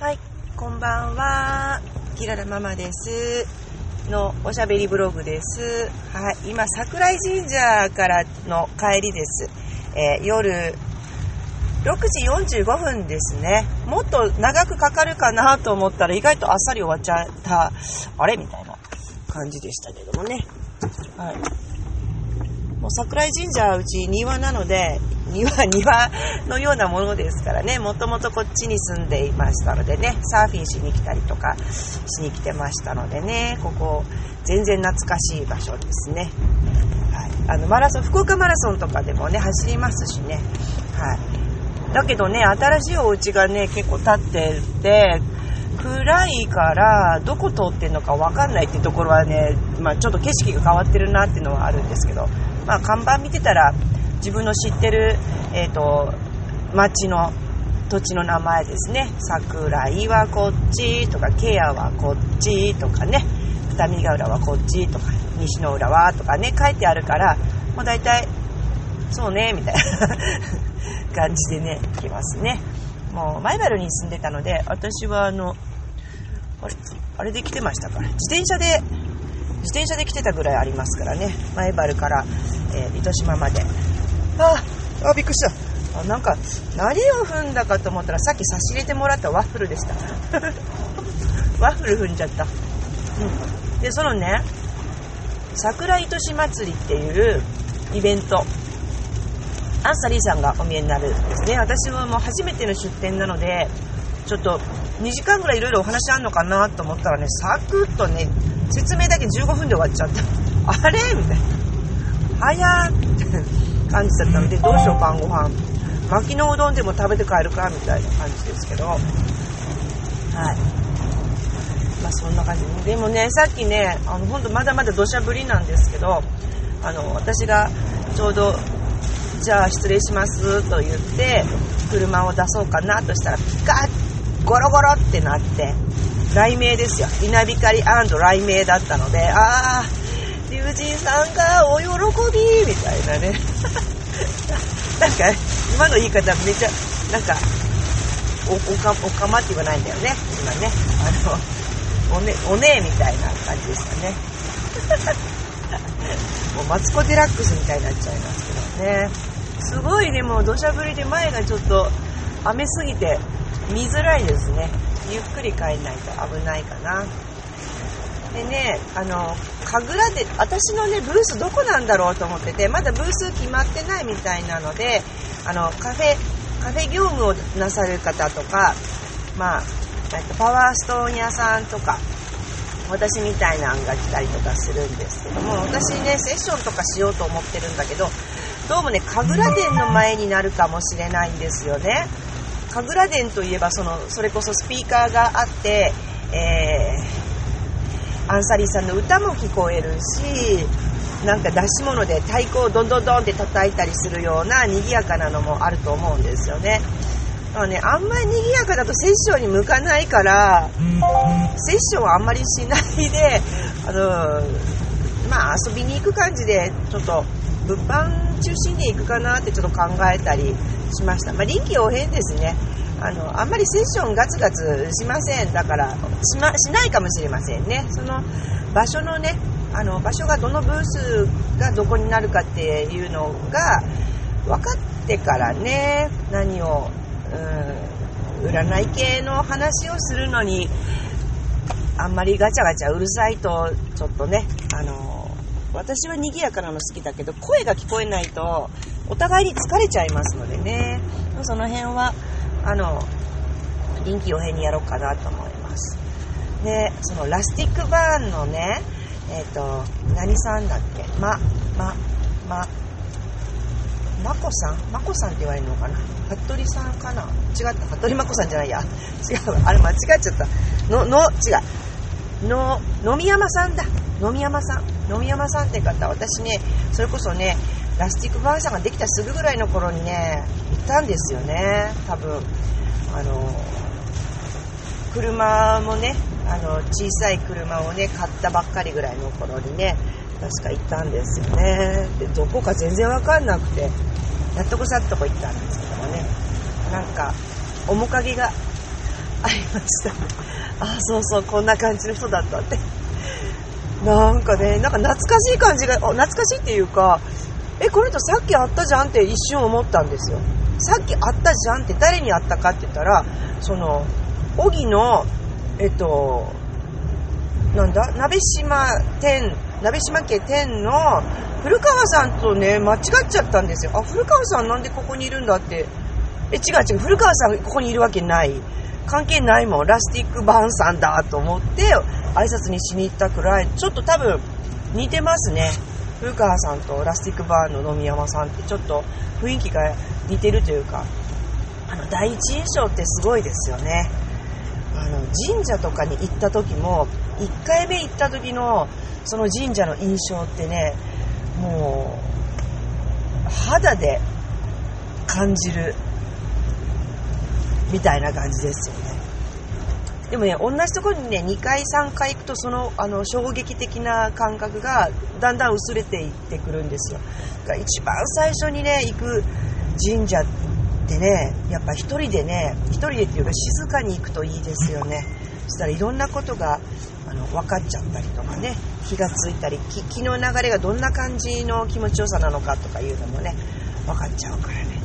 はい、こんばんは。キララママです。のおしゃべりブログです。はい、今、桜井神社からの帰りです。えー夜、6時45分ですね。もっと長くかかるかなと思ったら意外とあっさり終わっちゃった。あれ？みたいな感じでしたけどもね。はい。もう桜井神社はうち庭なので、庭、庭のようなものですからね、もともとこっちに住んでいましたのでね、サーフィンしに来たりとかしに来てましたのでね、ここ、全然懐かしい場所ですね。はい。あの、マラソン、福岡マラソンとかでもね、走りますしね。はい。だけどね、新しいお家がね、結構建ってて、暗いから、どこ通ってんのかわかんないっていうところはね、まあちょっと景色が変わってるなっていうのはあるんですけど、まあ看板見てたら、自分の知ってる、えっ、と、町の土地の名前ですね。桜井はこっちとか、ケアはこっちとかね、二見ヶ浦はこっちとか、西の浦はとかね、書いてあるから、もう大体、そうね、みたいな 感じでね、来ますね。もう、前原に住んでたので、私はあの、あれ、あれで来てましたか、自転車で、自転車で来てたぐらいありますからね、前原から、えー糸島まで。ああ、びっくりした。あなんか、何を踏んだかと思ったら、さっき差し入れてもらったワッフルでした。ワッフル踏んじゃった。うん。で、そのね、桜糸市祭りっていうイベント、アンサリーさんがお見えになるんですね。私はもう初めての出店なので、ちょっと2時間ぐらいいろいろお話あんのかなと思ったらね、サクッとね、説明だけ15分で終わっちゃった。あれ？みたいな。早ーって感じだったので、どうしよう晩ご飯。巻きのうどんでも食べて帰るかみたいな感じですけど。はい。まあそんな感じ。でもね、さっきね、あの、ほんとまだまだ土砂降りなんですけど、あの、私がちょうど、じゃあ失礼しますと言って、車を出そうかなとしたら、ピカッ、ゴロゴロってなって、雷鳴ですよ。稲光雷鳴だったので、あー、龍神さんがお喜びみたいなね。なんか、今の言い方めちゃ、なんか、お、おか、おかまって言わないんだよね。今ね。あの、おね、おねえみたいな感じでしたね。もうマツコ・デラックスみたいになっちゃいますけどね。すごいでも土砂降りで前がちょっと雨すぎて見づらいですね。ゆっくり帰んないと危ないかな。でね、あの、神楽で、私のね、ブースどこなんだろうと思ってて、まだブース決まってないみたいなので、あの、カフェ、カフェ業務をなさる方とか、まあ、えっとパワーストーン屋さんとか、私みたいなのが来たりとかするんですけども、私ね、セッションとかしようと思ってるんだけど、どうもね、神楽殿の前になるかもしれないんですよね。神楽殿といえば、その、それこそスピーカーがあって、えー、アンサリーさんの歌も聞こえるし、なんか出し物で太鼓をどんどんどんって叩いたりするような賑やかなのもあると思うんですよね。だからね、あんまり賑やかだとセッションに向かないから、セッションはあんまりしないで、あの、まあ遊びに行く感じで、ちょっと物販中心に行くかなってちょっと考えたりしました。まあ臨機応変ですね。あの、あんまりセッションガツガツしません。だから、しま、しないかもしれませんね。その場所のね、あの、場所がどのブースがどこになるかっていうのが分かってからね、何を、うん、占い系の話をするのに、あんまりガチャガチャうるさいと、ちょっとね、あの、私は賑やかなの好きだけど、声が聞こえないと、お互いに疲れちゃいますのでね、その辺は、あの、臨機応変にやろうかなと思います。で、そのラスティックバーンのね、えっ、と、何さんだっけ？ま、ま、ま、まこさん？まこさんって言われるのかな？服部さんかな？違った。服部まこさんじゃないや。違う。あれ間違っちゃった。の、の、違う。の、野見山さんだ。野見山さん。野見山さんって方、私ね、それこそね、ラスティックバーンさんができたすぐぐらいの頃にね、行ったんですよね。多分。あの、車もね、あの、小さい車をね、買ったばっかりぐらいの頃にね、確か行ったんですよね。で、どこか全然わかんなくて、やっとこさっとこ行ったんですけどもね。なんか、面影がありましたあそうそうこんな感じの人だったってなんかねなんか懐かしい感じが懐かしいっていうかえこの人さっき会ったじゃんって一瞬思ったんですよ。さっき会ったじゃんって誰に会ったかって言ったらその荻のえっとなんだ？鍋島店鍋島家店の古川さんとね間違っちゃったんですよ。あ古川さんなんでここにいるんだって。え違う違う古川さんここにいるわけない。関係ないもん。ラスティックバーンさんだと思って挨拶にしに行ったくらい。ちょっと多分似てますね。古川さんとラスティックバーンの野見山さんってちょっと雰囲気が似てるというかあの第一印象ってすごいですよね。あの神社とかに行った時も1回目行った時のその神社の印象ってねもう肌で感じるみたいな感じですよね。でもね同じところにね2回3回行くとそのあの衝撃的な感覚がだんだん薄れていってくるんですよ。だから一番最初にね行く神社ってねやっぱ一人でね一人でっていうか静かに行くといいですよね。そしたらいろんなことがあの分かっちゃったりとかね気がついたり気の流れがどんな感じの気持ちよさなのかとかいうのもね分かっちゃうからね。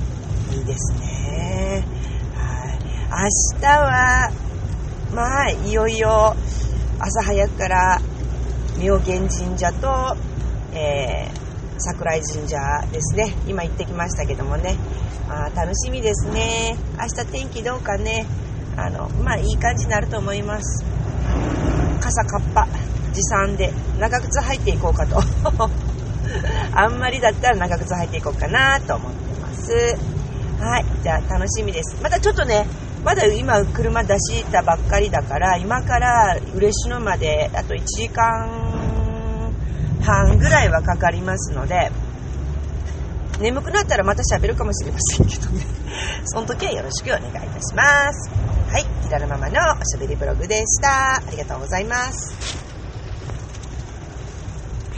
いいですね。はい。明日はまあいよいよ朝早くから妙見神社と、えー、桜井神社ですね。今行ってきましたけどもね。あ楽しみですね。明日天気どうかね。あのまあいい感じになると思います。傘カッパ持参で長靴履いていこうかと。あんまりだったら長靴履いていこうかなと思ってます。はい。じゃあ楽しみです。またちょっとねまだ今車出したばっかりだから今から嬉野まであと1時間半ぐらいはかかりますので眠くなったらまた喋るかもしれませんけどね その時はよろしくお願いいたしますはい、ひらのままのおしゃべりブログでした。ありがとうございます。